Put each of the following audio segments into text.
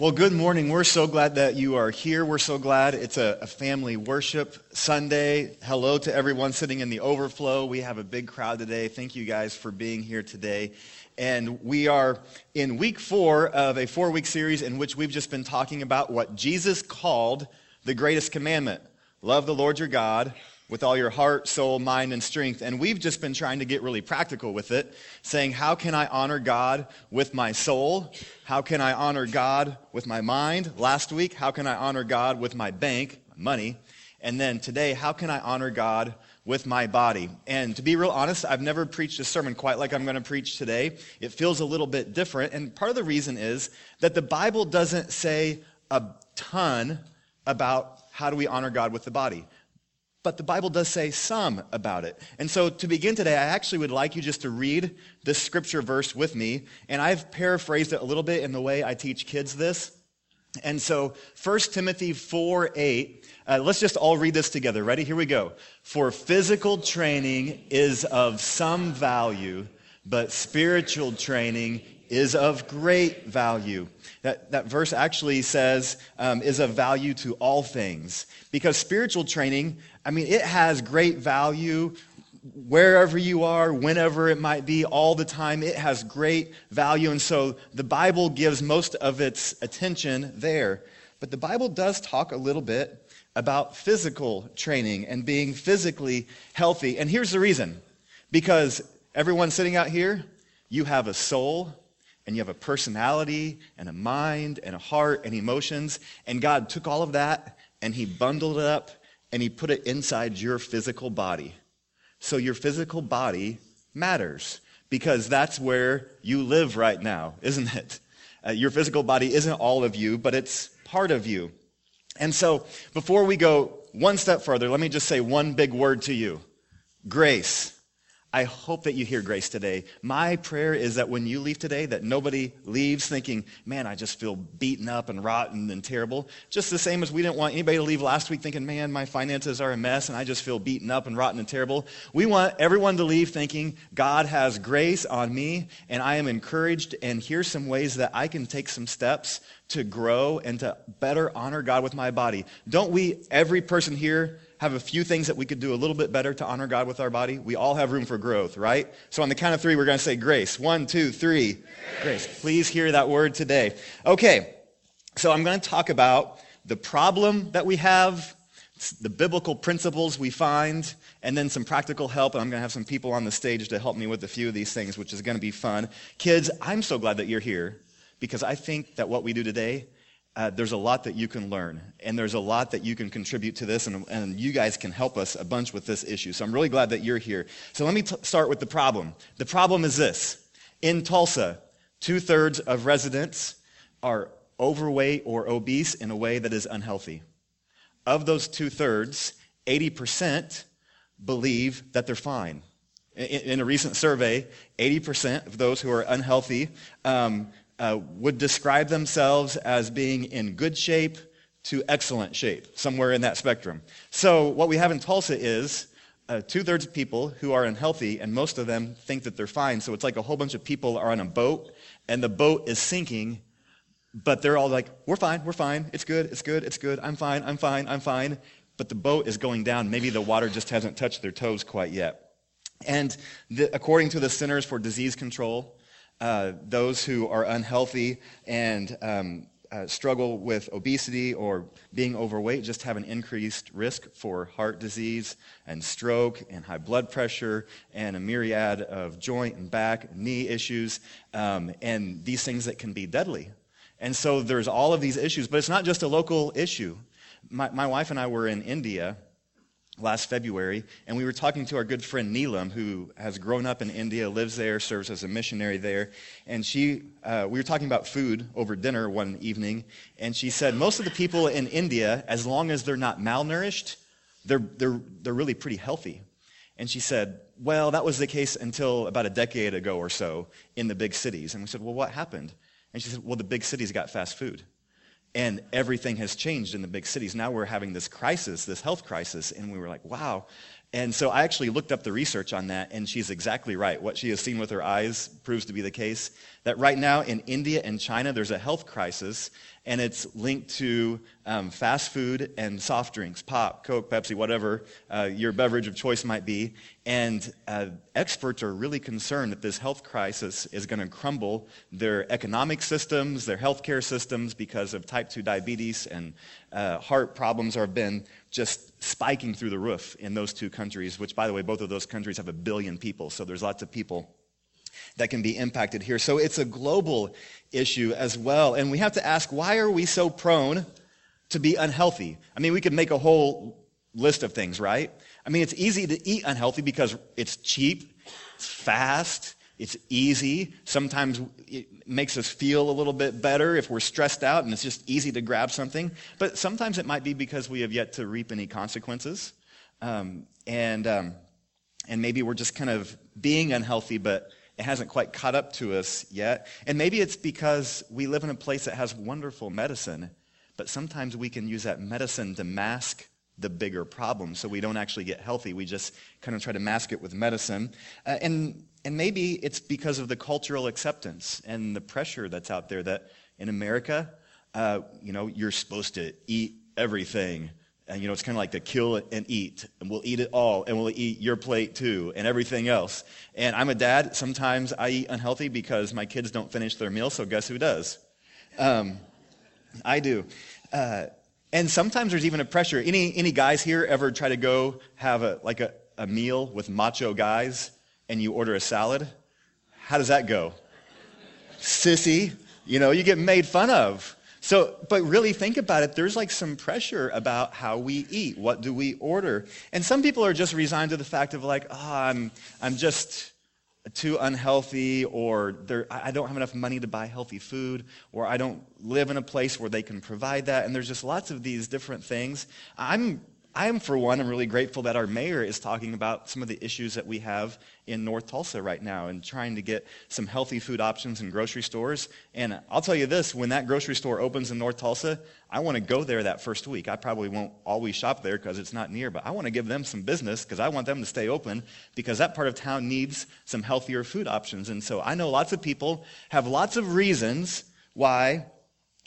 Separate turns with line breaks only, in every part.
Well, good morning. We're so glad that you are here. We're so glad it's a, a, family worship Sunday. Hello to everyone sitting in the overflow. We have a big crowd today. Thank you guys for being here today. And we are in week four of a four week series in which we've just been talking about what Jesus called the greatest commandment love the Lord your God with all your heart, soul, mind, and strength. And we've just been trying to get really practical with it, saying, How can I honor God with my soul? How can I honor God with my mind? Last week, how can I honor God with my bank, my money? And then today, how can I honor God with my body? And to be real honest, I've never preached a sermon quite like I'm going to preach today. It feels a little bit different. And part of the reason is that the Bible doesn't say a ton about how do we honor God with the body. But the Bible does say some about it. And so to begin today, I actually would like you just to read this scripture verse with me. And I've paraphrased it a little bit in the way I teach kids this. And so 1 Timothy 4 8, uh, let's just all read this together. Ready? Here we go. For physical training is of some value, but spiritual training is of great value. That, that verse actually says um, is of value to all things. Because spiritual training, I mean, it has great value wherever you are, whenever it might be, all the time. It has great value. And so the Bible gives most of its attention there. But the Bible does talk a little bit about physical training and being physically healthy. And here's the reason because everyone sitting out here, you have a soul and you have a personality and a mind and a heart and emotions. And God took all of that and He bundled it up and He put it inside your physical body. So your physical body matters because that's where you live right now, isn't it? Uh, your physical body isn't all of you, but it's part of you. And so before we go one step further, let me just say one big word to you grace. I hope that you hear grace today. My prayer is that when you leave today, that nobody leaves thinking, man, I just feel beaten up and rotten and terrible. Just the same as we didn't want anybody to leave last week thinking, man, my finances are a mess and I just feel beaten up and rotten and terrible. We want everyone to leave thinking, God has grace on me and I am encouraged and here's some ways that I can take some steps to grow and to better honor God with my body. Don't we, every person here, have a few things that we could do a little bit better to honor God with our body? We all have room for growth, right? So on the count of three, we're going to say grace. One, two, three. Grace. grace. Please hear that word today. Okay, so I'm going to talk about the problem that we have, the biblical principles we find, and then some practical help. And I'm going to have some people on the stage to help me with a few of these things, which is going to be fun. Kids, I'm so glad that you're here because I think that what we do today uh, there's a lot that you can learn, and there's a lot that you can contribute to this, and, and you guys can help us a bunch with this issue. So I'm really glad that you're here. So let me t- start with the problem. The problem is this In Tulsa, two thirds of residents are overweight or obese in a way that is unhealthy. Of those two thirds, 80% believe that they're fine. In, in a recent survey, 80% of those who are unhealthy um, uh, would describe themselves as being in good shape to excellent shape, somewhere in that spectrum. So, what we have in Tulsa is uh, two thirds of people who are unhealthy, and most of them think that they're fine. So, it's like a whole bunch of people are on a boat, and the boat is sinking, but they're all like, We're fine, we're fine, it's good, it's good, it's good, I'm fine, I'm fine, I'm fine. But the boat is going down. Maybe the water just hasn't touched their toes quite yet. And the, according to the Centers for Disease Control, uh, those who are unhealthy and um, uh, struggle with obesity or being overweight just have an increased risk for heart disease and stroke and high blood pressure and a myriad of joint and back and knee issues um, and these things that can be deadly. And so there's all of these issues, but it's not just a local issue. My, my wife and I were in India last February, and we were talking to our good friend Neelam, who has grown up in India, lives there, serves as a missionary there. And she, uh, we were talking about food over dinner one evening, and she said most of the people in India, as long as they're not malnourished, they're, they're, they're really pretty healthy. And she said, well, that was the case until about a decade ago or so in the big cities. And we said, well, what happened? And she said, well, the big cities got fast food. And everything has changed in the big cities. Now we're having this crisis, this health crisis. And we were like, wow. And so I actually looked up the research on that, and she's exactly right. What she has seen with her eyes proves to be the case. That right now in India and China, there's a health crisis, and it's linked to um, fast food and soft drinks pop, Coke, Pepsi, whatever uh, your beverage of choice might be. And uh, experts are really concerned that this health crisis is going to crumble their economic systems, their healthcare systems, because of type 2 diabetes and uh, heart problems have been just spiking through the roof in those two countries, which, by the way, both of those countries have a billion people, so there's lots of people that can be impacted here. So it's a global issue as well. And we have to ask why are we so prone to be unhealthy? I mean, we could make a whole list of things, right? I mean, it's easy to eat unhealthy because it's cheap, it's fast, it's easy. Sometimes it makes us feel a little bit better if we're stressed out and it's just easy to grab something. But sometimes it might be because we have yet to reap any consequences. Um, and, um, and maybe we're just kind of being unhealthy, but it hasn't quite caught up to us yet. And maybe it's because we live in a place that has wonderful medicine, but sometimes we can use that medicine to mask the bigger problem so we don't actually get healthy. We just kind of try to mask it with medicine. Uh, and and maybe it's because of the cultural acceptance and the pressure that's out there that in America, uh, you know, you're supposed to eat everything. And, you know, it's kind of like the kill it and eat. And we'll eat it all. And we'll eat your plate too and everything else. And I'm a dad. Sometimes I eat unhealthy because my kids don't finish their meal. So guess who does? Um, I do. Uh, and sometimes there's even a pressure. Any, any guys here ever try to go have a, like a, a meal with macho guys? and you order a salad, how does that go? Sissy, you know, you get made fun of. So, but really think about it. There's like some pressure about how we eat. What do we order? And some people are just resigned to the fact of like, oh, I'm, I'm just too unhealthy, or I don't have enough money to buy healthy food, or I don't live in a place where they can provide that. And there's just lots of these different things. I'm I am, for one, I'm really grateful that our mayor is talking about some of the issues that we have in North Tulsa right now and trying to get some healthy food options in grocery stores. And I'll tell you this when that grocery store opens in North Tulsa, I want to go there that first week. I probably won't always shop there because it's not near, but I want to give them some business because I want them to stay open because that part of town needs some healthier food options. And so I know lots of people have lots of reasons why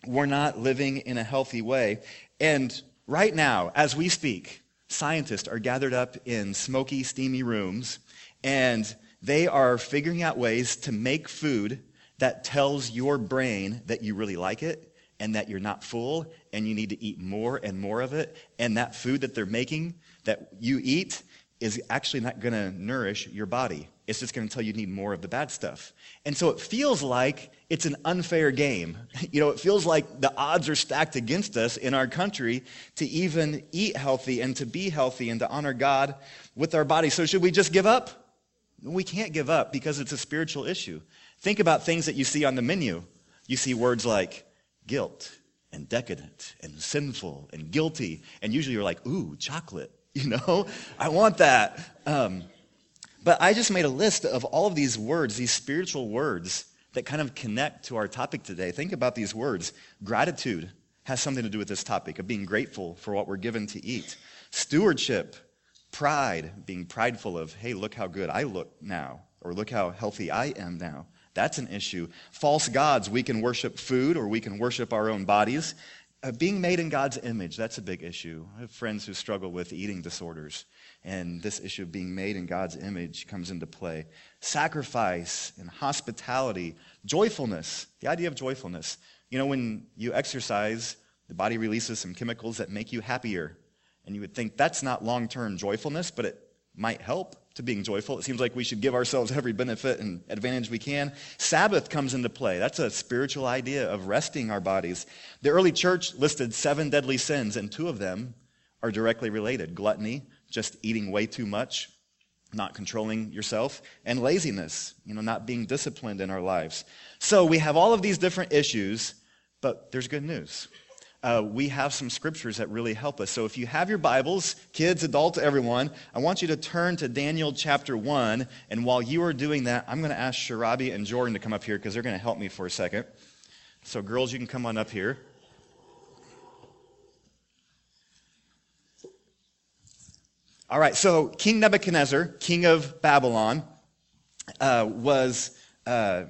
we're not living in a healthy way. And Right now, as we speak, scientists are gathered up in smoky, steamy rooms, and they are figuring out ways to make food that tells your brain that you really like it and that you're not full and you need to eat more and more of it. And that food that they're making that you eat is actually not going to nourish your body. It's just going to tell you you need more of the bad stuff. And so it feels like it's an unfair game. You know, it feels like the odds are stacked against us in our country to even eat healthy and to be healthy and to honor God with our body. So should we just give up? We can't give up because it's a spiritual issue. Think about things that you see on the menu. You see words like guilt and decadent and sinful and guilty. And usually you're like, ooh, chocolate. You know, I want that. Um, but I just made a list of all of these words, these spiritual words that kind of connect to our topic today. Think about these words. Gratitude has something to do with this topic of being grateful for what we're given to eat. Stewardship, pride, being prideful of, hey, look how good I look now, or look how healthy I am now. That's an issue. False gods, we can worship food or we can worship our own bodies. Uh, being made in God's image, that's a big issue. I have friends who struggle with eating disorders and this issue of being made in God's image comes into play. Sacrifice and hospitality, joyfulness, the idea of joyfulness. You know, when you exercise, the body releases some chemicals that make you happier. And you would think that's not long term joyfulness, but it might help to being joyful. It seems like we should give ourselves every benefit and advantage we can. Sabbath comes into play. That's a spiritual idea of resting our bodies. The early church listed seven deadly sins, and two of them are directly related gluttony just eating way too much, not controlling yourself, and laziness, you know, not being disciplined in our lives. So we have all of these different issues, but there's good news. Uh, we have some scriptures that really help us. So if you have your Bibles, kids, adults, everyone, I want you to turn to Daniel chapter 1. And while you are doing that, I'm going to ask Sharabi and Jordan to come up here because they're going to help me for a second. So, girls, you can come on up here. All right, so King Nebuchadnezzar, king of Babylon, uh, was uh,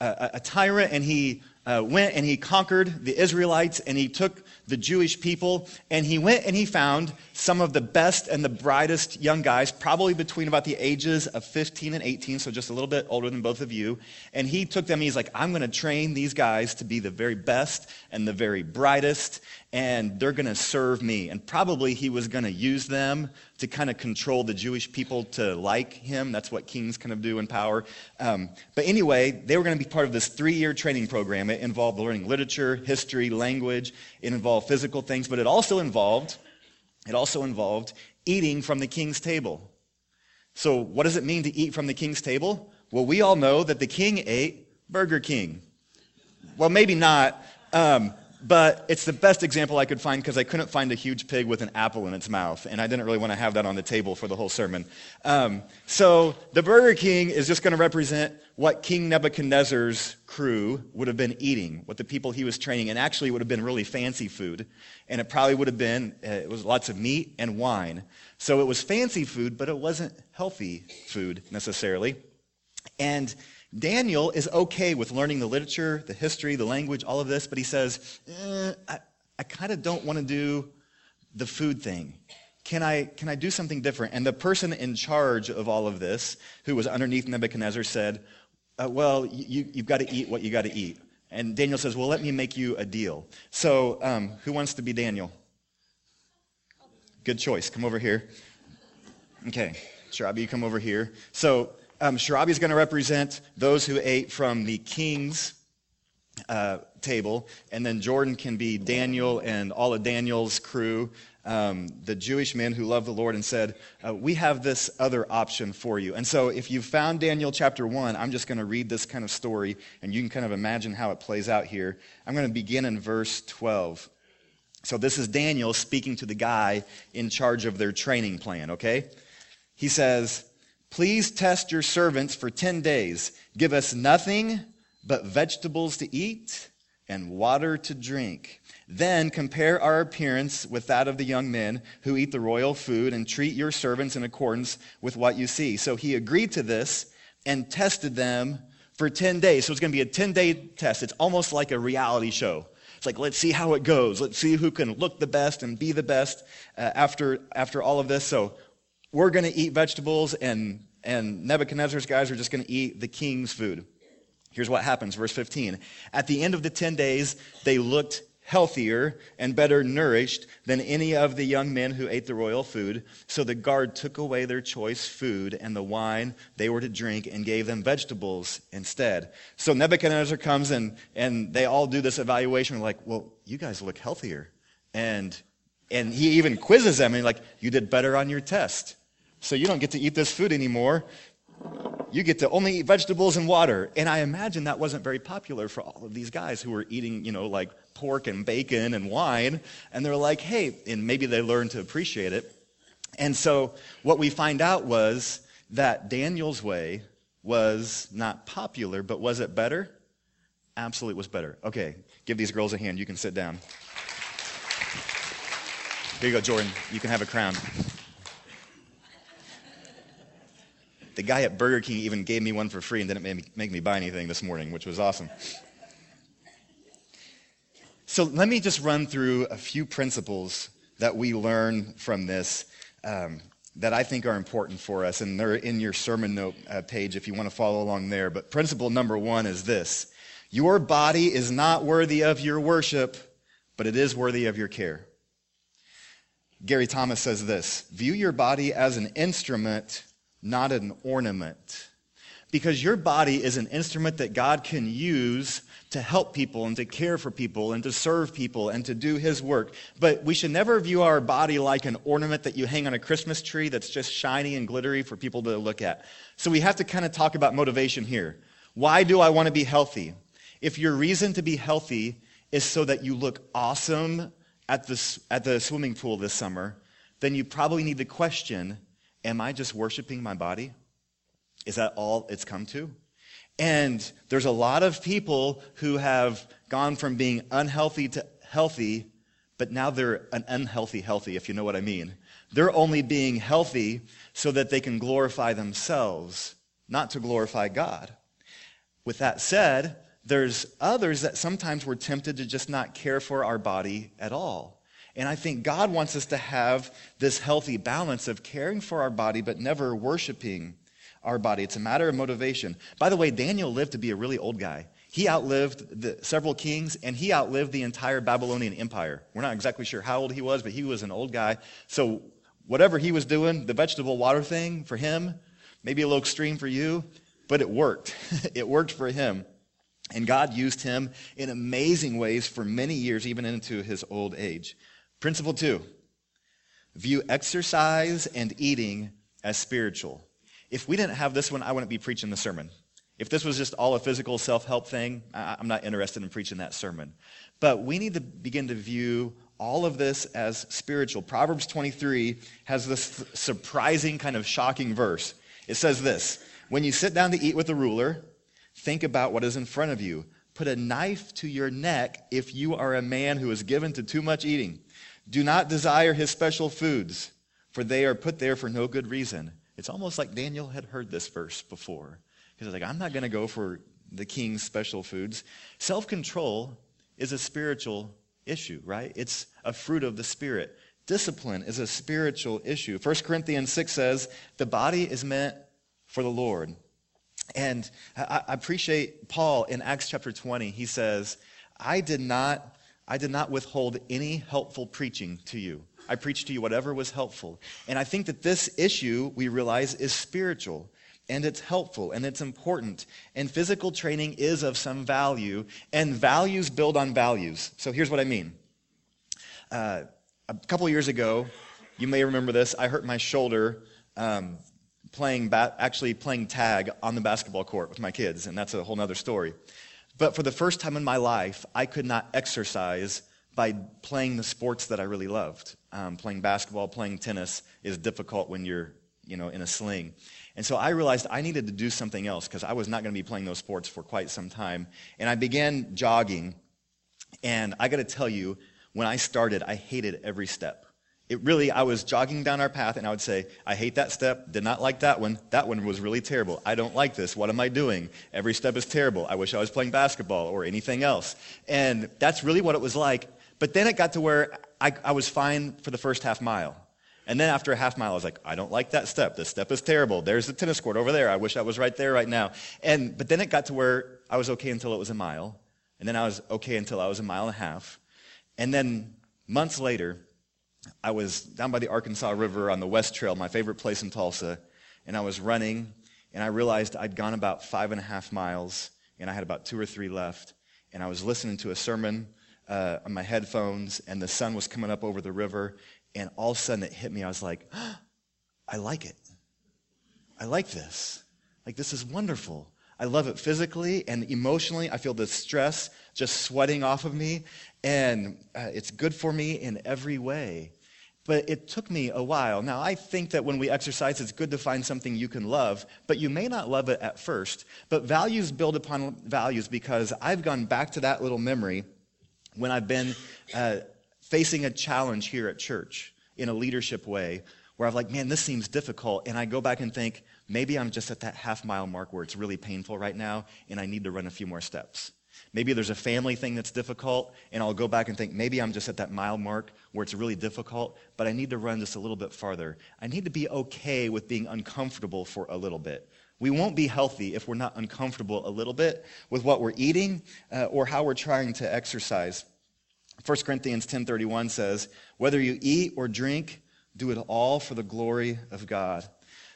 a, a, tyrant, and he uh, went and he conquered the Israelites, and he took the Jewish people, and he went and he found some of the best and the brightest young guys, probably between about the ages of 15 and 18, so just a little bit older than both of you. And he took them, he's like, I'm going to train these guys to be the very best and the very brightest, and they're going to serve me. And probably he was going to use them to kind of control the Jewish people to like him. That's what kings kind of do in power. Um, but anyway, they were going to be part of this three year training program. It involved learning literature, history, language. It involved physical things, but it also involved it also involved eating from the king's table. So, what does it mean to eat from the king's table? Well, we all know that the king ate Burger King. Well, maybe not. Um, but it's the best example I could find because I couldn't find a huge pig with an apple in its mouth, and I didn't really want to have that on the table for the whole sermon. Um, so the Burger King is just going to represent what King Nebuchadnezzar's crew would have been eating, what the people he was training, and actually would have been really fancy food, and it probably would have been uh, it was lots of meat and wine. So it was fancy food, but it wasn't healthy food necessarily, and Daniel is okay with learning the literature, the history, the language, all of this, but he says, eh, I, I kind of don't want to do the food thing. Can I, can I do something different? And the person in charge of all of this, who was underneath Nebuchadnezzar, said, uh, Well, you, you've got to eat what you got to eat. And Daniel says, Well, let me make you a deal. So, um, who wants to be Daniel? Good choice. Come over here. Okay. Sharabi, you come over here. So, um, Sharabi is going to represent those who ate from the king's uh, table, and then Jordan can be Daniel and all of Daniel's crew, um, the Jewish men who love the Lord, and said, uh, We have this other option for you. And so, if you found Daniel chapter 1, I'm just going to read this kind of story, and you can kind of imagine how it plays out here. I'm going to begin in verse 12. So, this is Daniel speaking to the guy in charge of their training plan, okay? He says, Please test your servants for 10 days. Give us nothing but vegetables to eat and water to drink. Then compare our appearance with that of the young men who eat the royal food and treat your servants in accordance with what you see. So he agreed to this and tested them for 10 days. So it's going to be a 10 day test. It's almost like a reality show. It's like, let's see how it goes. Let's see who can look the best and be the best uh, after, after all of this. So we're going to eat vegetables, and, and Nebuchadnezzar's guys are just going to eat the king's food. Here's what happens, verse 15. At the end of the 10 days, they looked healthier and better nourished than any of the young men who ate the royal food. So the guard took away their choice food and the wine they were to drink and gave them vegetables instead. So Nebuchadnezzar comes and, and they all do this evaluation. like, well, you guys look healthier. And, and he even quizzes them and like, you did better on your test. So you don't get to eat this food anymore. You get to only eat vegetables and water. And I imagine that wasn't very popular for all of these guys who were eating, you know, like pork and bacon and wine. And they're like, hey, and maybe they learned to appreciate it. And so what we find out was that Daniel's way was not popular, but was it better? Absolutely was better. Okay, give these girls a hand. You can sit down. Here you go, Jordan. You can have a crown. The guy at Burger King even gave me one for free and didn't make me, make me buy anything this morning, which was awesome. So let me just run through a few principles that we learn from this um, that I think are important for us, and they're in your sermon note uh, page if you want to follow along there. But principle number one is this Your body is not worthy of your worship, but it is worthy of your care. Gary Thomas says this View your body as an instrument not an ornament. Because your body is an instrument that God can use to help people and to care for people and to serve people and to do His work. But we should never view our body like an ornament that you hang on a Christmas tree that's just shiny and glittery for people to look at. So we have to kind of talk about motivation here. Why do I want to be healthy? If your reason to be healthy is so that you look awesome at the, at the swimming pool this summer, then you probably need to question Am I just worshiping my body? Is that all it's come to? And there's a lot of people who have gone from being unhealthy to healthy but now they're an unhealthy healthy, if you know what I mean. They're only being healthy so that they can glorify themselves, not to glorify God. With that said, there's others that sometimes we're tempted to just not care for our body at all. And I think God wants us to have this healthy balance of caring for our body but never worshiping our body. It's a matter of motivation. By the way, Daniel lived to be a really old guy. He outlived the, several kings and he outlived the entire Babylonian Empire. We're not exactly sure how old he was, but he was an old guy. So, whatever he was doing, the vegetable water thing for him, maybe a little extreme for you, but it worked. it worked for him. And God used him in amazing ways for many years, even into his old age. Principle two view exercise and eating as spiritual. If we didn't have this one, I wouldn't be preaching the sermon. If this was just all a physical self help thing, I'm not interested in preaching that sermon. But we need to begin to view all of this as spiritual. Proverbs 23 has this surprising, kind of shocking verse. It says this When you sit down to eat with a ruler, think about what is in front of you. Put a knife to your neck if you are a man who is given to too much eating. Do not desire his special foods, for they are put there for no good reason. It's almost like Daniel had heard this verse before. Because like, I'm not going to go for the king's special foods. Self control is a spiritual issue, right? It's a fruit of the Spirit. Discipline is a spiritual issue. 1 Corinthians 6 says, the body is meant for the Lord. And I appreciate Paul in Acts chapter 20. He says, I did not, I did not withhold any helpful preaching to you. I preached to you whatever was helpful. And I think that this issue, we realize, is spiritual and it's helpful and it's important. And physical training is of some value, and values build on values. So here's what I mean. Uh, a couple years ago, you may remember this, I hurt my shoulder um, playing ba- actually playing tag on the basketball court with my kids, and that's a whole other story. But for the first time in my life, I could not exercise by playing the sports that I really loved. Um, playing basketball, playing tennis is difficult when you're, you know, in a sling. And so I realized I needed to do something else because I was not going to be playing those sports for quite some time. And I began jogging. And I got to tell you, when I started, I hated every step. It really, I was jogging down our path and I would say, I hate that step, did not like that one. That one was really terrible. I don't like this. What am I doing? Every step is terrible. I wish I was playing basketball or anything else. And that's really what it was like. But then it got to where I, I was fine for the first half mile. And then after a half mile, I was like, I don't like that step. This step is terrible. There's the tennis court over there. I wish I was right there right now. And, but then it got to where I was okay until it was a mile. And then I was okay until I was a mile and a half. And then months later, I was down by the Arkansas River on the West Trail, my favorite place in Tulsa. And I was running, and I realized I'd gone about five and a half miles, and I had about two or three left. And I was listening to a sermon uh, on my headphones, and the sun was coming up over the river, and all of a sudden it hit me. I was like, oh, I like it. I like this. Like, this is wonderful. I love it physically and emotionally. I feel the stress just sweating off of me, and uh, it's good for me in every way. But it took me a while. Now, I think that when we exercise, it's good to find something you can love, but you may not love it at first. But values build upon values because I've gone back to that little memory when I've been uh, facing a challenge here at church in a leadership way where I'm like, man, this seems difficult. And I go back and think, maybe I'm just at that half mile mark where it's really painful right now and I need to run a few more steps. Maybe there's a family thing that's difficult, and I'll go back and think, maybe I'm just at that mile mark where it's really difficult, but I need to run just a little bit farther. I need to be okay with being uncomfortable for a little bit. We won't be healthy if we're not uncomfortable a little bit with what we're eating uh, or how we're trying to exercise. 1 Corinthians 10:31 says, "Whether you eat or drink, do it all for the glory of God."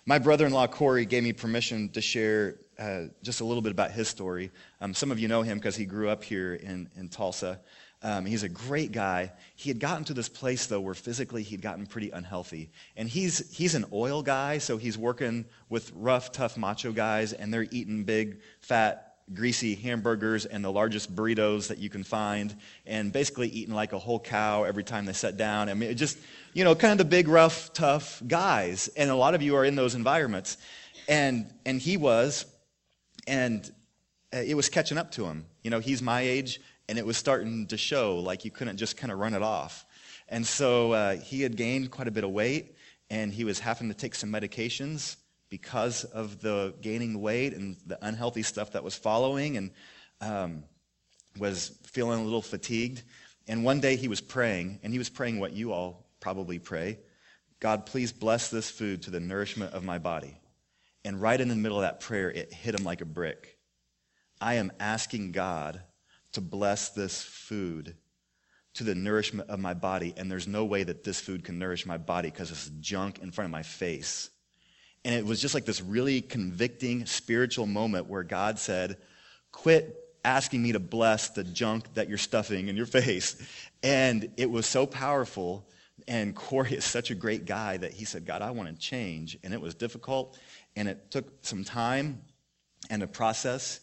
My brother-in-law Corey gave me permission to share uh, just a little bit about his story. Um, some of you know him because he grew up here in, in Tulsa. Um, he's a great guy. He had gotten to this place, though, where physically he'd gotten pretty unhealthy. And he's, he's an oil guy, so he's working with rough, tough macho guys, and they're eating big, fat greasy hamburgers and the largest burritos that you can find, and basically eating like a whole cow every time they sat down. I mean, just, you know, kind of the big, rough, tough guys. And a lot of you are in those environments. And, and he was, and uh, it was catching up to him. You know, he's my age, and it was starting to show like you couldn't just kind of run it off. And so uh, he had gained quite a bit of weight, and he was having to take some medications because of the gaining weight and the unhealthy stuff that was following, and um, was feeling a little fatigued. And one day he was praying, and he was praying what you all probably pray God, please bless this food to the nourishment of my body. And right in the middle of that prayer, it hit him like a brick. I am asking God to bless this food to the nourishment of my body, and there's no way that this food can nourish my body because it's junk in front of my face. And it was just like this really convicting spiritual moment where God said, Quit asking me to bless the junk that you're stuffing in your face. And it was so powerful. And Corey is such a great guy that he said, God, I want to change. And it was difficult. And it took some time and a process.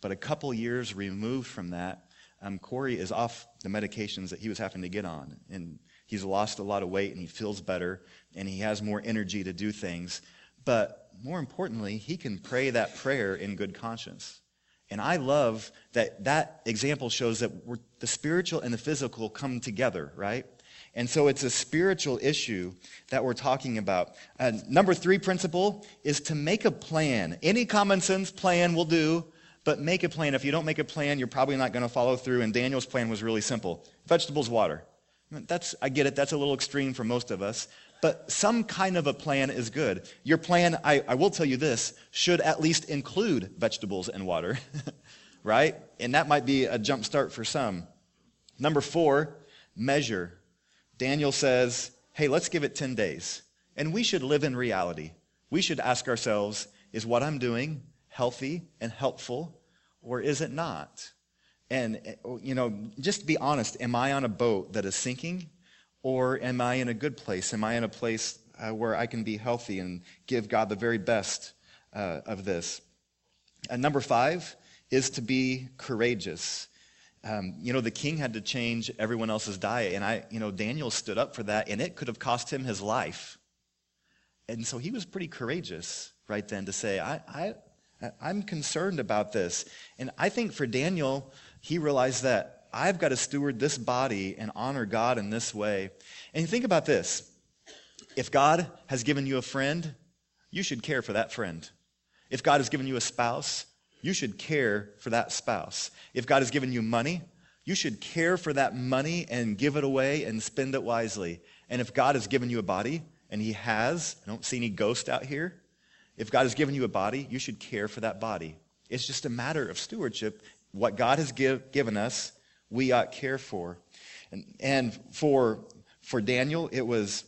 But a couple years removed from that, um, Corey is off the medications that he was having to get on. And he's lost a lot of weight and he feels better and he has more energy to do things. But more importantly, he can pray that prayer in good conscience. And I love that that example shows that the spiritual and the physical come together, right? And so it's a spiritual issue that we're talking about. Uh, number three principle is to make a plan. Any common sense plan will do, but make a plan. If you don't make a plan, you're probably not going to follow through. And Daniel's plan was really simple vegetables, water. That's, I get it, that's a little extreme for most of us, but some kind of a plan is good. Your plan, I, I will tell you this, should at least include vegetables and water, right? And that might be a jump start for some. Number four, measure. Daniel says, hey, let's give it 10 days. And we should live in reality. We should ask ourselves, is what I'm doing healthy and helpful, or is it not? And, you know, just be honest am I on a boat that is sinking, or am I in a good place? Am I in a place uh, where I can be healthy and give God the very best uh, of this? And number five is to be courageous. Um, you know, the king had to change everyone else's diet, and I, you know, Daniel stood up for that, and it could have cost him his life. And so he was pretty courageous right then to say, I, I, I'm concerned about this. And I think for Daniel, he realized that I've got to steward this body and honor God in this way. And think about this if God has given you a friend, you should care for that friend. If God has given you a spouse, you should care for that spouse. If God has given you money, you should care for that money and give it away and spend it wisely. And if God has given you a body, and He has, I don't see any ghost out here, if God has given you a body, you should care for that body. It's just a matter of stewardship. What God has give, given us, we ought care for. And, and for, for Daniel, it was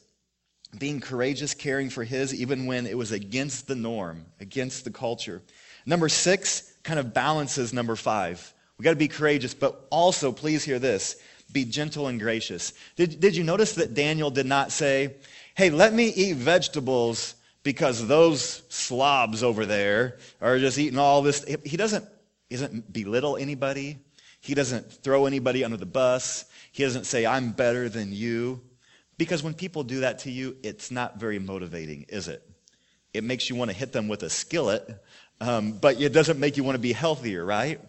being courageous, caring for his, even when it was against the norm, against the culture. Number six kind of balances number five. We got to be courageous, but also, please hear this be gentle and gracious. Did, did you notice that Daniel did not say, hey, let me eat vegetables because those slobs over there are just eating all this. He doesn't, he doesn't belittle anybody. He doesn't throw anybody under the bus. He doesn't say, I'm better than you. Because when people do that to you, it's not very motivating, is it? It makes you want to hit them with a skillet, um, but it doesn't make you want to be healthier, right?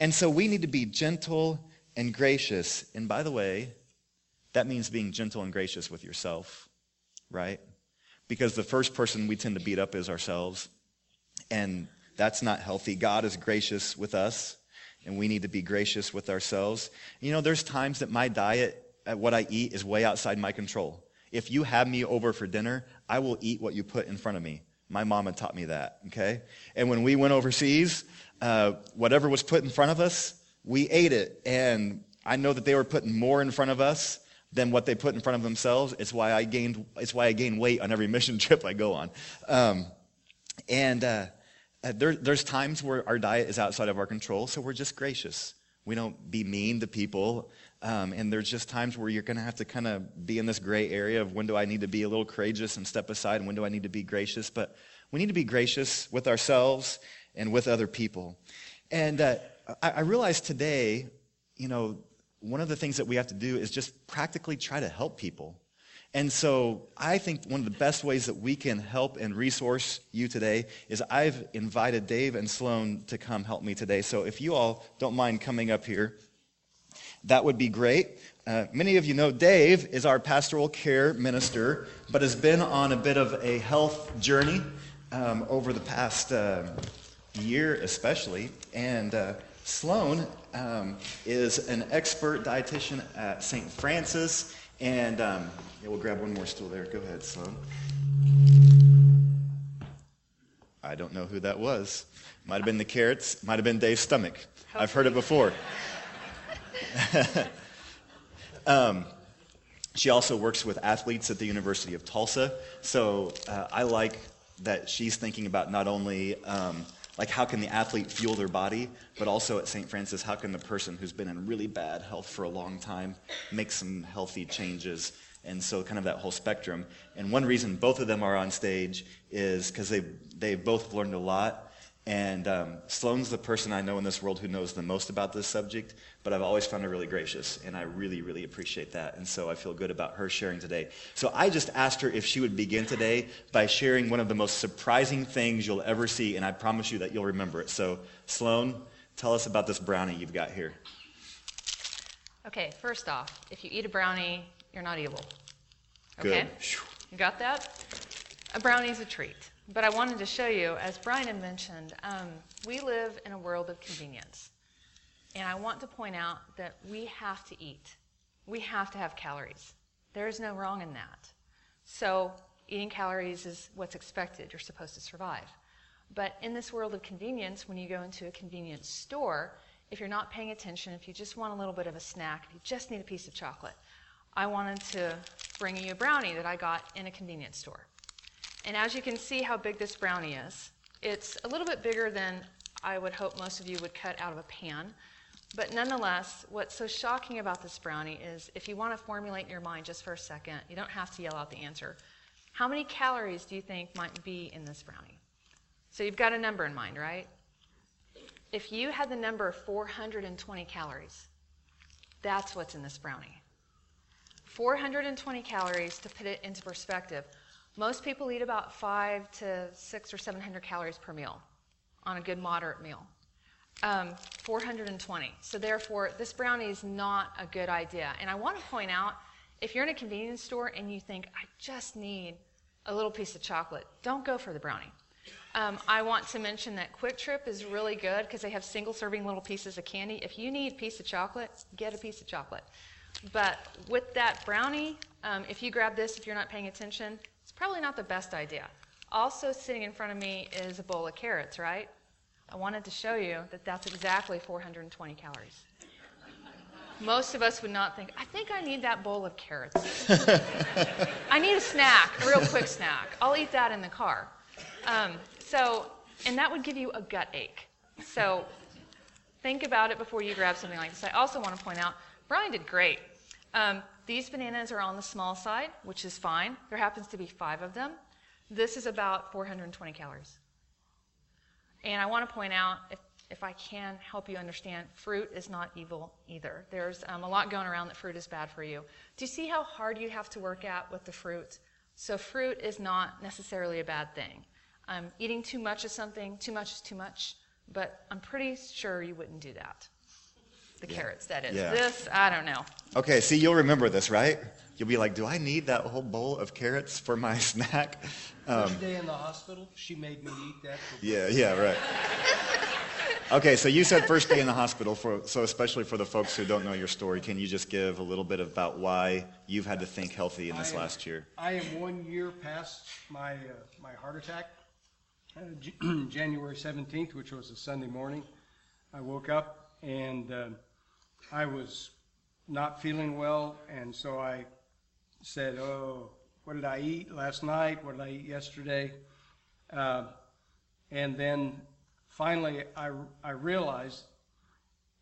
And so we need to be gentle and gracious. And by the way, that means being gentle and gracious with yourself, right? because the first person we tend to beat up is ourselves. And that's not healthy. God is gracious with us, and we need to be gracious with ourselves. You know, there's times that my diet, uh, what I eat, is way outside my control. If you have me over for dinner, I will eat what you put in front of me. My mama taught me that, okay? And when we went overseas, uh, whatever was put in front of us, we ate it. And I know that they were putting more in front of us than what they put in front of themselves. It's why I gained, it's why I gain weight on every mission trip I go on. Um, and uh, uh, there, there's times where our diet is outside of our control, so we're just gracious. We don't be mean to people. Um, and there's just times where you're going to have to kind of be in this gray area of when do I need to be a little courageous and step aside, and when do I need to be gracious. But we need to be gracious with ourselves and with other people. And uh, I, I realize today, you know, one of the things that we have to do is just practically try to help people. And so I think one of the best ways that we can help and resource you today is I've invited Dave and Sloan to come help me today. So if you all don't mind coming up here, that would be great. Uh, many of you know Dave is our pastoral care minister, but has been on a bit of a health journey um, over the past uh, year, especially. And uh, Sloan um, is an expert dietitian at St. Francis. And um, yeah, we'll grab one more stool there. Go ahead, Sloan. I don't know who that was. Might have been the carrots, might have been Dave's stomach. I've heard it before. um, she also works with athletes at the University of Tulsa. So uh, I like that she's thinking about not only um, like how can the athlete fuel their body, but also at St. Francis, how can the person who's been in really bad health for a long time make some healthy changes? And so, kind of that whole spectrum. And one reason both of them are on stage is because they they both learned a lot and um, Sloan's the person I know in this world who knows the most about this subject, but I've always found her really gracious, and I really, really appreciate that. And so I feel good about her sharing today. So I just asked her if she would begin today by sharing one of the most surprising things you'll ever see, and I promise you that you'll remember it. So, Sloan, tell us about this brownie you've got here.
Okay, first off, if you eat a brownie, you're not evil. Okay?
Good.
You got that? A brownie is a treat. But I wanted to show you, as Brian had mentioned, um, we live in a world of convenience. And I want to point out that we have to eat. We have to have calories. There is no wrong in that. So, eating calories is what's expected. You're supposed to survive. But in this world of convenience, when you go into a convenience store, if you're not paying attention, if you just want a little bit of a snack, if you just need a piece of chocolate, I wanted to bring you a brownie that I got in a convenience store. And as you can see how big this brownie is, it's a little bit bigger than I would hope most of you would cut out of a pan. But nonetheless, what's so shocking about this brownie is if you want to formulate in your mind just for a second, you don't have to yell out the answer. How many calories do you think might be in this brownie? So you've got a number in mind, right? If you had the number 420 calories, that's what's in this brownie. 420 calories, to put it into perspective, most people eat about five to six or 700 calories per meal on a good moderate meal. Um, 420. So therefore, this brownie is not a good idea. And I want to point out, if you're in a convenience store and you think, I just need a little piece of chocolate, don't go for the brownie. Um, I want to mention that QuikTrip is really good because they have single serving little pieces of candy. If you need a piece of chocolate, get a piece of chocolate. But with that brownie, um, if you grab this, if you're not paying attention, Probably not the best idea. Also sitting in front of me is a bowl of carrots, right? I wanted to show you that that's exactly 420 calories. Most of us would not think, I think I need that bowl of carrots. I need a snack, a real quick snack. I'll eat that in the car. Um, so, and that would give you a gut ache. So, think about it before you grab something like this. I also want to point out, Brian did great. Um, these bananas are on the small side, which is fine. There happens to be five of them. This is about 420 calories. And I want to point out, if, if I can help you understand, fruit is not evil either. There's um, a lot going around that fruit is bad for you. Do you see how hard you have to work at with the fruit? So, fruit is not necessarily a bad thing. Um, eating too much of something, too much is too much, but I'm pretty sure you wouldn't do that. The yeah. carrots, that is. Yeah. This, I don't know.
Okay, see, you'll remember this, right? You'll be like, do I need that whole bowl of carrots for my snack?
Um, First day in the hospital, she made me eat that.
yeah, yeah, right. Okay, so you said first day in the hospital, for, so especially for the folks who don't know your story, can you just give a little bit about why you've had to think healthy in this
am,
last year?
I am one year past my, uh, my heart attack, uh, January 17th, which was a Sunday morning. I woke up and uh, I was not feeling well, and so I said, "Oh, what did I eat last night? What did I eat yesterday?" Uh, and then finally, I I realized,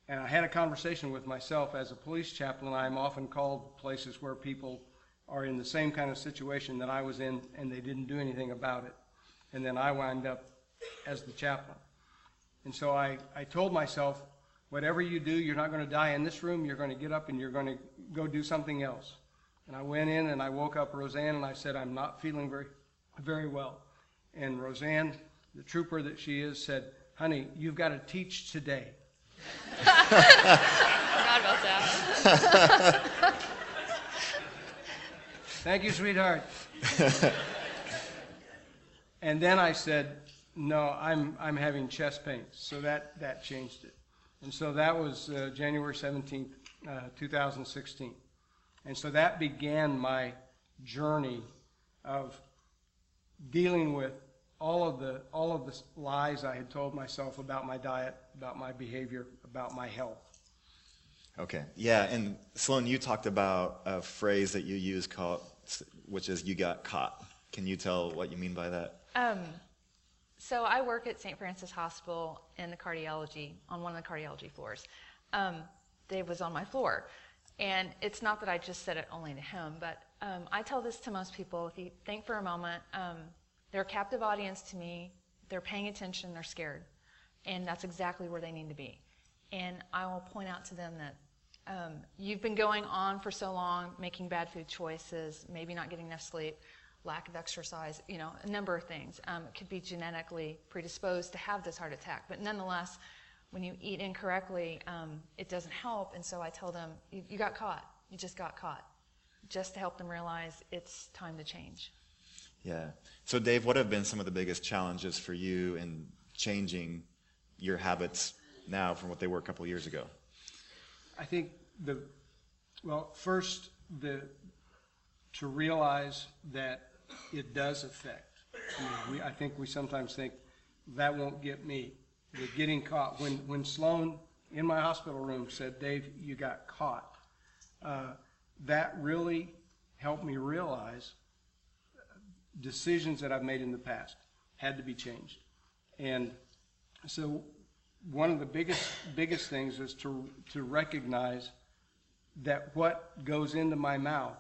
and I had a conversation with myself as a police chaplain. I'm often called places where people are in the same kind of situation that I was in, and they didn't do anything about it. And then I wind up as the chaplain. And so I, I told myself, whatever you do, you're not going to die in this room. You're going to get up and you're going to go do something else. And I went in and I woke up Roseanne and I said, I'm not feeling very, very well. And Roseanne, the trooper that she is, said, Honey, you've got to teach today.
thought about that.
Thank you, sweetheart. and then I said, no, I'm, I'm having chest pains. So that, that changed it. And so that was uh, January 17th, uh, 2016. And so that began my journey of dealing with all of the all of the lies I had told myself about my diet, about my behavior, about my health.
Okay. Yeah, and Sloan, you talked about a phrase that you use called, which is "you got caught." Can you tell what you mean by that?
Um, so I work at St. Francis Hospital in the cardiology on one of the cardiology floors. Um, Dave was on my floor, and it's not that I just said it only to him, but um, I tell this to most people. If you think for a moment, um, they're a captive audience to me. They're paying attention. They're scared, and that's exactly where they need to be. And I will point out to them that um, you've been going on for so long, making bad food choices, maybe not getting enough sleep, lack of exercise, you know, a number of things. Um, it could be genetically predisposed to have this heart attack, but nonetheless, when you eat incorrectly, um, it doesn't help. And so I tell them, you, you got caught. You just got caught. Just to help them realize it's time to change.
Yeah. So, Dave, what have been some of the biggest challenges for you in changing your habits now from what they were a couple of years ago?
I think the well, first the to realize that it does affect. I, we, I think we sometimes think that won't get me. The getting caught when when Sloan in my hospital room said, "Dave, you got caught." Uh, that really helped me realize decisions that I've made in the past had to be changed, and so one of the biggest biggest things is to to recognize that what goes into my mouth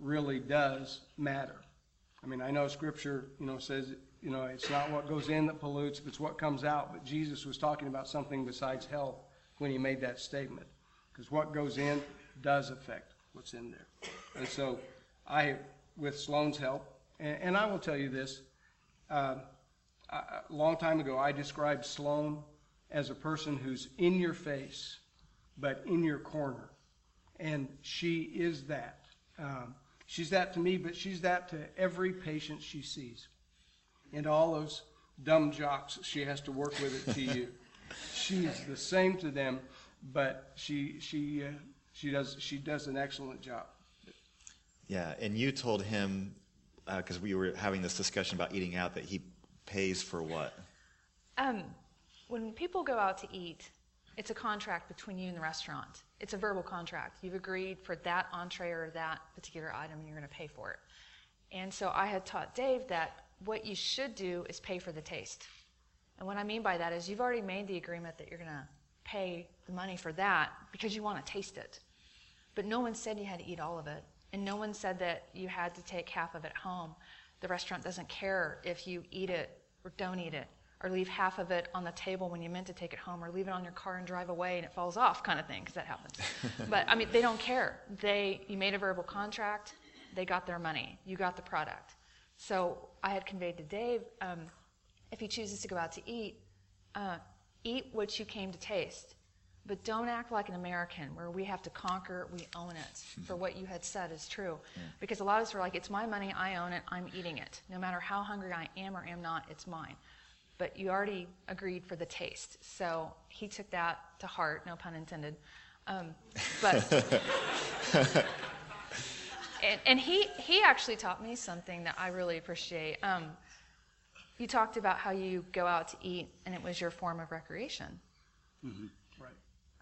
really does matter. I mean, I know Scripture, you know, says you know it's not what goes in that pollutes, but it's what comes out. But Jesus was talking about something besides health when he made that statement, because what goes in does affect what's in there. And so, I, with Sloan's help, and, and I will tell you this. Uh, a long time ago, I described Sloan as a person who's in your face, but in your corner. And she is that. Um, she's that to me, but she's that to every patient she sees. And all those dumb jocks she has to work with it to you. She's the same to them, but she, she, uh, she, does, she does an excellent job.
Yeah, and you told him, because uh, we were having this discussion about eating out, that he pays for what?
Um, when people go out to eat, it's a contract between you and the restaurant. It's a verbal contract. You've agreed for that entree or that particular item, and you're going to pay for it. And so I had taught Dave that what you should do is pay for the taste. And what I mean by that is you've already made the agreement that you're going to pay the money for that because you want to taste it. But no one said you had to eat all of it. And no one said that you had to take half of it home. The restaurant doesn't care if you eat it or don't eat it or leave half of it on the table when you meant to take it home, or leave it on your car and drive away and it falls off, kind of thing, because that happens. but I mean, they don't care. They you made a verbal contract, they got their money, you got the product. So I had conveyed to Dave, um, if he chooses to go out to eat, uh, eat what you came to taste. But don't act like an American where we have to conquer, we own it for what you had said is true. Yeah. Because a lot of us are like, it's my money, I own it, I'm eating it. No matter how hungry I am or am not, it's mine but you already agreed for the taste. So he took that to heart, no pun intended. Um, but and, and, he he actually taught me something that I really appreciate. Um, you talked about how you go out to eat, and it was your form of recreation.
Mm-hmm. Right.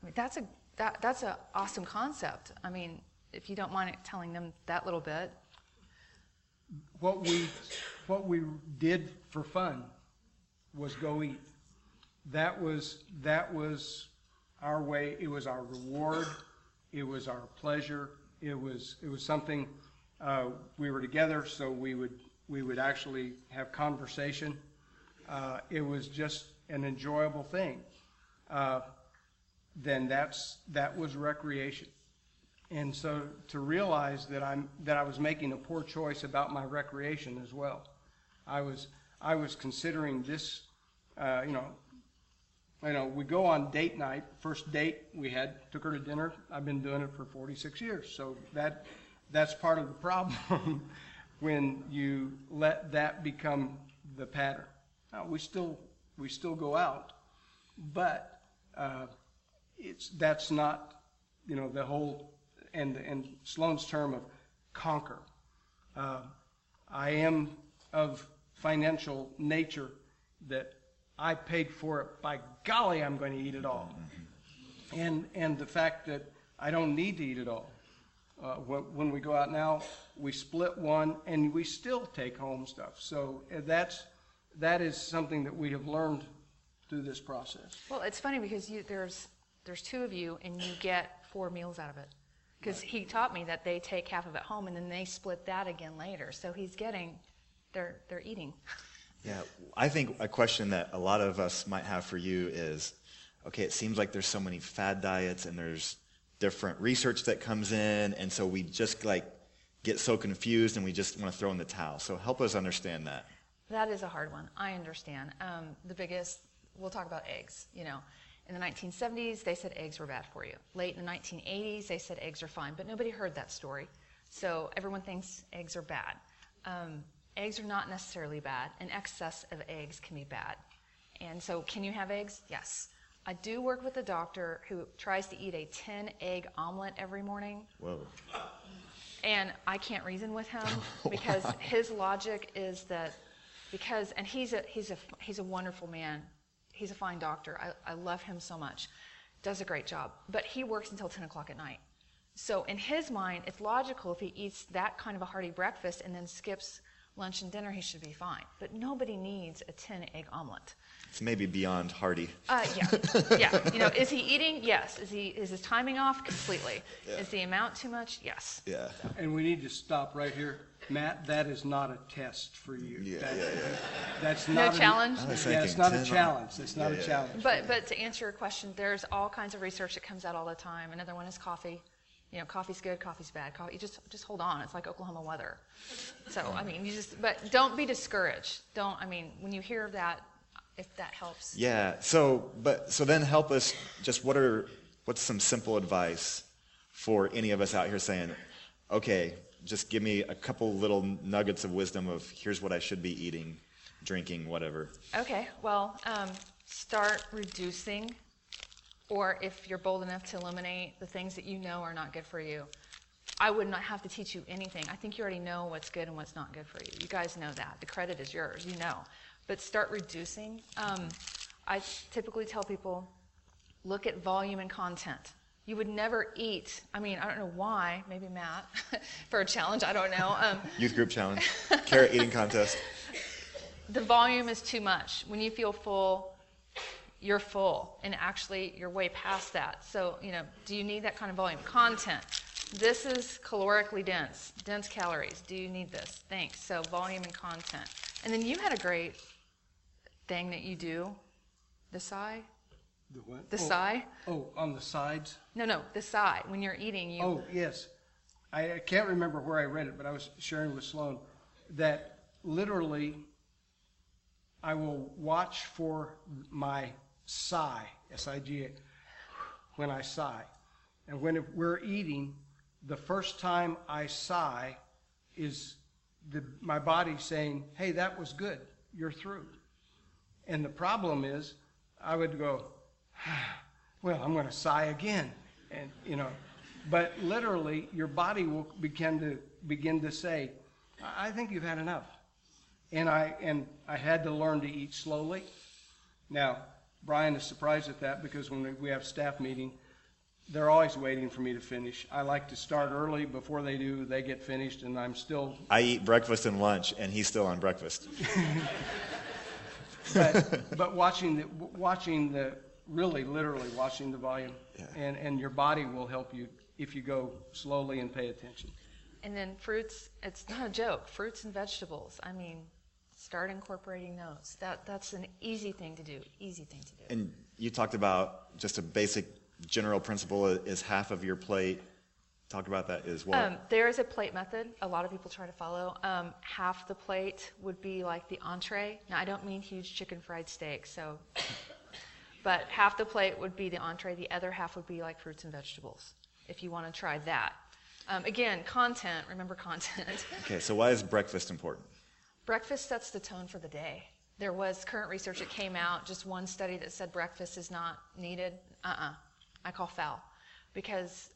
I mean, that's a that that's an awesome concept. I mean, if you don't mind telling them that little bit.
What we what we did for fun was go eat. That was that was our way. It was our reward. It was our pleasure. It was it was something uh, we were together, so we would we would actually have conversation. Uh, it was just an enjoyable thing. Uh, then that's that was recreation. And so to realize that I'm that I was making a poor choice about my recreation as well. I was I was considering this, uh, you know, you know, we go on date night. First date we had, took her to dinner. I've been doing it for 46 years. So that, that's part of the problem when you let that become the pattern. Now, we still, we still go out, but uh, it's, that's not, you know, the whole, and, and Sloan's term of conquer. Uh, I am of financial nature that I paid for it. By golly, I'm going to eat it all. And, and the fact that I don't need to eat it all. Uh, when, we go out now, we split one and we still take home stuff. So uh, that's, that is something that we have learned through this process.
Well, it's funny because you, there's there's two of you and you get four meals out of it. Because he taught me that they take half of it home and then they split that again later. So he's getting, they're they're eating.
Yeah, I think a question that a lot of us might have for you is okay, it seems like there's so many fad diets and there's different research that comes in, and so we just like get so confused and we just want to throw in the towel. So help us understand that.
That is a hard one. I understand. Um, the biggest, we'll talk about eggs. You know, in the 1970s, they said eggs were bad for you. Late in the 1980s, they said eggs are fine, but nobody heard that story. So everyone thinks eggs are bad. Um, eggs are not necessarily bad. An excess of eggs can be bad. And so, can you have eggs? Yes. I do work with a doctor who tries to eat a 10 egg omelet every morning.
Whoa.
And I can't reason with him because his logic is that because and he's a he's a he's a wonderful man. He's a fine doctor. I, I love him so much. Does a great job. But he works until ten o'clock at night. So in his mind, it's logical if he eats that kind of a hearty breakfast and then skips lunch and dinner, he should be fine. But nobody needs a 10 egg omelet.
It's maybe beyond hearty.
Uh, yeah, yeah. You know, is he eating? Yes. Is he is his timing off completely? Is the amount too much? Yes.
Yeah.
And we need to stop right here. Matt, that is not a test for you.
Yeah,
That-
yeah, yeah.
That's
No
not.
challenge?
I
Yeah, it's not a challenge. It's not
Yeah,
a
yeah.
challenge.
But but to answer your question, there's all kinds of research that comes out all the time. Another one is coffee. You know, coffee's good, coffee's bad. Coffee, you just just hold on. It's like Oklahoma weather. So I mean, you just but don't be discouraged. Don't I mean when you hear that, if that helps.
Yeah. So, but so then help us. Just what are what's some simple advice for any of us out here saying, okay, just give me a couple little nuggets of wisdom of here's what I should be eating, drinking, whatever.
Okay. Well, um, start reducing, or if you're bold enough to eliminate the things that you know are not good for you. I would not have to teach you anything. I think you already know what's good and what's not good for you. You guys know that. The credit is yours. You know. But start reducing. Um, I typically tell people look at volume and content. You would never eat. I mean, I don't know why. Maybe Matt for a challenge. I don't know. Um,
Youth group challenge, carrot eating contest.
the volume is too much. When you feel full, you're full, and actually you're way past that. So, you know, do you need that kind of volume? Content. This is calorically dense, dense calories. Do you need this? Thanks. So, volume and content. And then you had a great thing that you do. The sigh?
The what?
The
Oh,
sigh?
Oh, on the sides?
No, no, the sigh. When you're eating, you.
Oh, yes. I I can't remember where I read it, but I was sharing with Sloan that literally I will watch for my sigh, S-I-G-A, when I sigh. And when we're eating, the first time I sigh is the, my body saying, hey, that was good. You're through. And the problem is, I would go, well, I'm going to sigh again, and you know, but literally, your body will begin to begin to say, I I think you've had enough, and I and I had to learn to eat slowly. Now, Brian is surprised at that because when we have staff meeting, they're always waiting for me to finish. I like to start early before they do. They get finished, and I'm still
I eat breakfast and lunch, and he's still on breakfast.
but, but watching the watching the really literally watching the volume
Yeah.
and and your body will help you if you go slowly and pay attention
And then fruits, it's not a joke. Fruits and vegetables. I mean, start incorporating those. That that's an easy thing to do. Easy thing to do.
And you talked about just a basic general principle is half of your plate. Talk about that as well.
Um, there is a plate method. A lot of people try to follow. Um, half the plate would be like the entree. Now, I don't mean huge chicken fried steak. So, But half the plate would be the entree, the other half would be like fruits and vegetables, if you want to try that. Um, again, content, remember content.
Okay, so why is breakfast important?
Breakfast sets the tone for the day. There was current research that came out, just one study that said breakfast is not needed. Uh uh I call foul because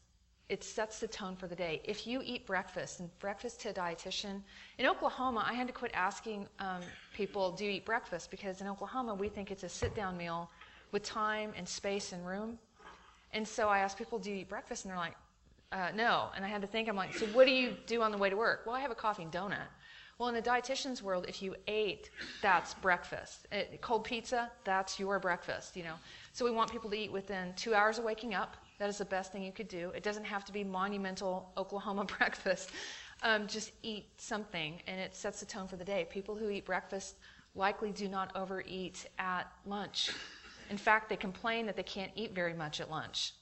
it sets the tone for the day. If you eat breakfast, and breakfast to a dietitian, in Oklahoma, I had to quit asking um, people, do you eat breakfast? Because in Oklahoma, we think it's a sit down meal with time and space and room. And so I asked people, do you eat breakfast? And they're like, uh, no. And I had to think, I'm like, so what do you do on the way to work? Well, I have a coffee and donut. Well, in the dietitian's world, if you ate, that's breakfast. It, cold pizza, that's your breakfast, you know. So we want people to eat within two hours of waking up. That is the best thing you could do. It doesn't have to be monumental Oklahoma breakfast. Um, just eat something, and it sets the tone for the day. People who eat breakfast likely do not overeat at lunch. In fact, they complain that they can't eat very much at lunch.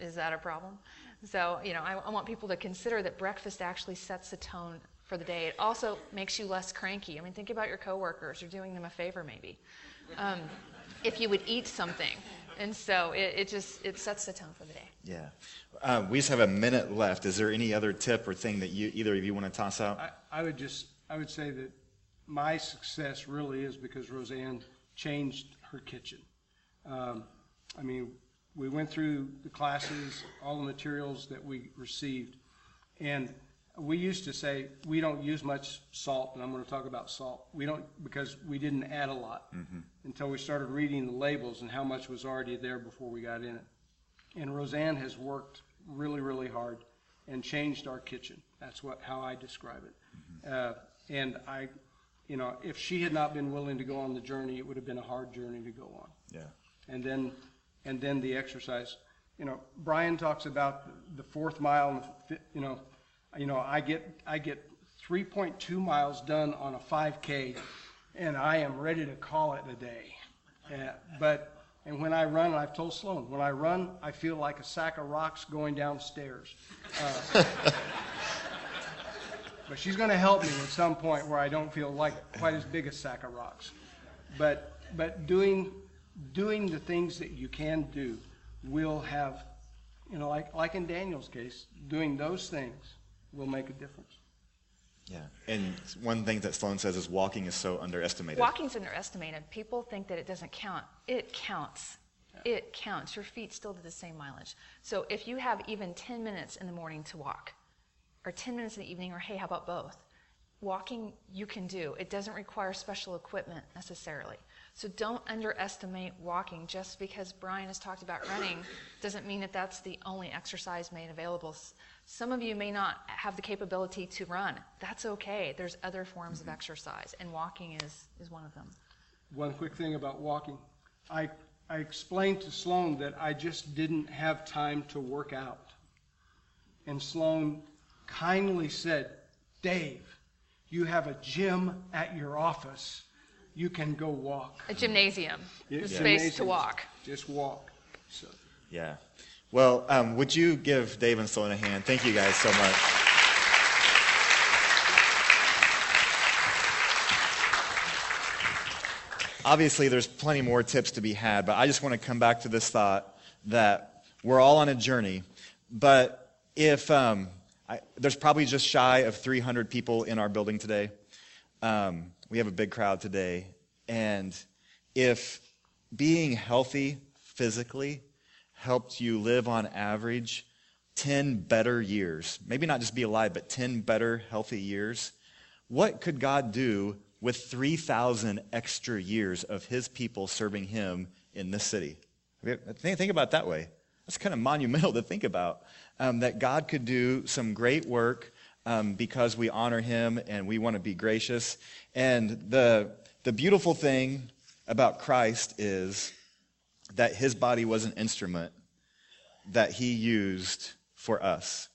Is that a problem? So, you know, I, I want people to consider that breakfast actually sets the tone for the day. It also makes you less cranky. I mean, think about your coworkers. You're doing them a favor, maybe, um, if you would eat something. And so it, it, just it sets the tone for the day.
Yeah. Uh, we just have a minute left. Is there any other tip or thing that you either of you want to toss out?
I, I would just, I would say that my success really is because Roseanne changed her kitchen. Um, I mean, we went through the classes, all the materials that we received, and we used to say we don't use much salt, and I'm going to talk about salt. We don't because we didn't add a lot until we started reading the labels and how much was already there before we got in it. And Roseanne has worked really, really hard and changed our kitchen. That's what how I describe it. Uh, and I, you know, if she had not been willing to go on the journey, it would have been a hard journey to go on.
Yeah.
And then, and then the exercise. You know, Brian talks about the fourth mile. and You know, you know, I get I get 3.2 miles done on a 5K, and I am ready to call it a day. Uh, but and when I run, I've told Sloan, when I run, I feel like a sack of rocks going downstairs. Uh, but she's going to help me at some point where I don't feel like quite as big a sack of rocks. But but doing doing the things that you can do will have, you know, like like in Daniel's case, doing those things will make a difference.
Yeah. And one thing that Sloan says is walking is so underestimated.
Walking's underestimated. People think that it doesn't count. It counts. It counts. Your feet still do the same mileage. So if you have even 10 minutes in the morning to walk, or 10 minutes in the evening, or hey, how about both? Walking you can do. It doesn't require special equipment necessarily. So don't underestimate walking. Just because Brian has talked about running doesn't mean that that's the only exercise made available. Some of you may not have the capability to run. That's okay. There's other forms of mm-hmm. exercise, and walking is, is one of them.
One quick thing about walking. I, I explained to Sloan that I just didn't have time to work out. And Sloan kindly said, Dave, you have a gym at your office. You can go walk.
A gymnasium, the
Yeah.
space to walk.
Just walk. So.
Yeah. Well, um, would you give Dave and Sloan a hand? Thank you guys so much. Obviously, there's plenty more tips to be had, but I just want to come back to this thought that we're all on a journey. But if um, I, there's probably just shy of 300 people in our building today, um, we have a big crowd today. And if being healthy physically helped you live on average 10 better years, maybe not just be alive, but 10 better healthy years, what could God do with 3,000 extra years of his people serving him in this city? Think, about that way. That's kind of monumental to think about. Um, that God could do some great work um, because we honor him and we want to be gracious. And the, the beautiful thing about Christ is that his body was an instrument that he used for us.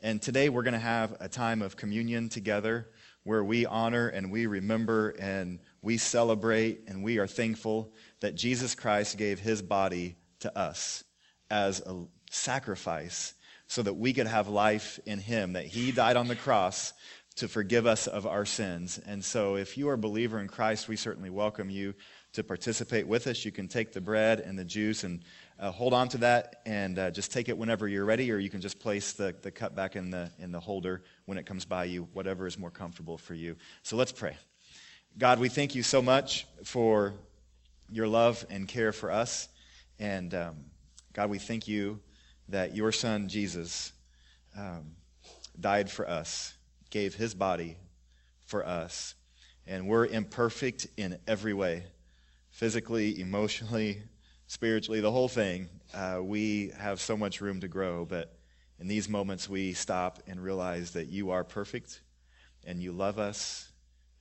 And today we're going to have a time of communion together where we honor and we remember and we celebrate and we are thankful that Jesus Christ gave his body to us as a sacrifice so that we could have life in him, that he died on the cross to forgive us of our sins. And so if you are a believer in Christ, we certainly welcome you to participate with us, you can take the bread and the juice and uh, hold on to that and uh, just take it whenever you're ready, or you can just place the, the cup back in the, in the holder when it comes by you, whatever is more comfortable for you. So let's pray. God, we thank you so much for your love and care for us. And um, God, we thank you that your son, Jesus, um, died for us, gave his body for us. And we're imperfect in every way physically, emotionally, spiritually, the whole thing. Uh, we have so much room to grow, but in these moments we stop and realize that you are perfect and you love us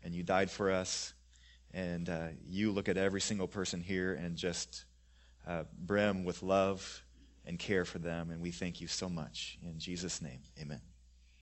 and you died for us. And uh, you look at every single person here and just uh, brim with love and care for them. And we thank you so much. In Jesus' name, amen.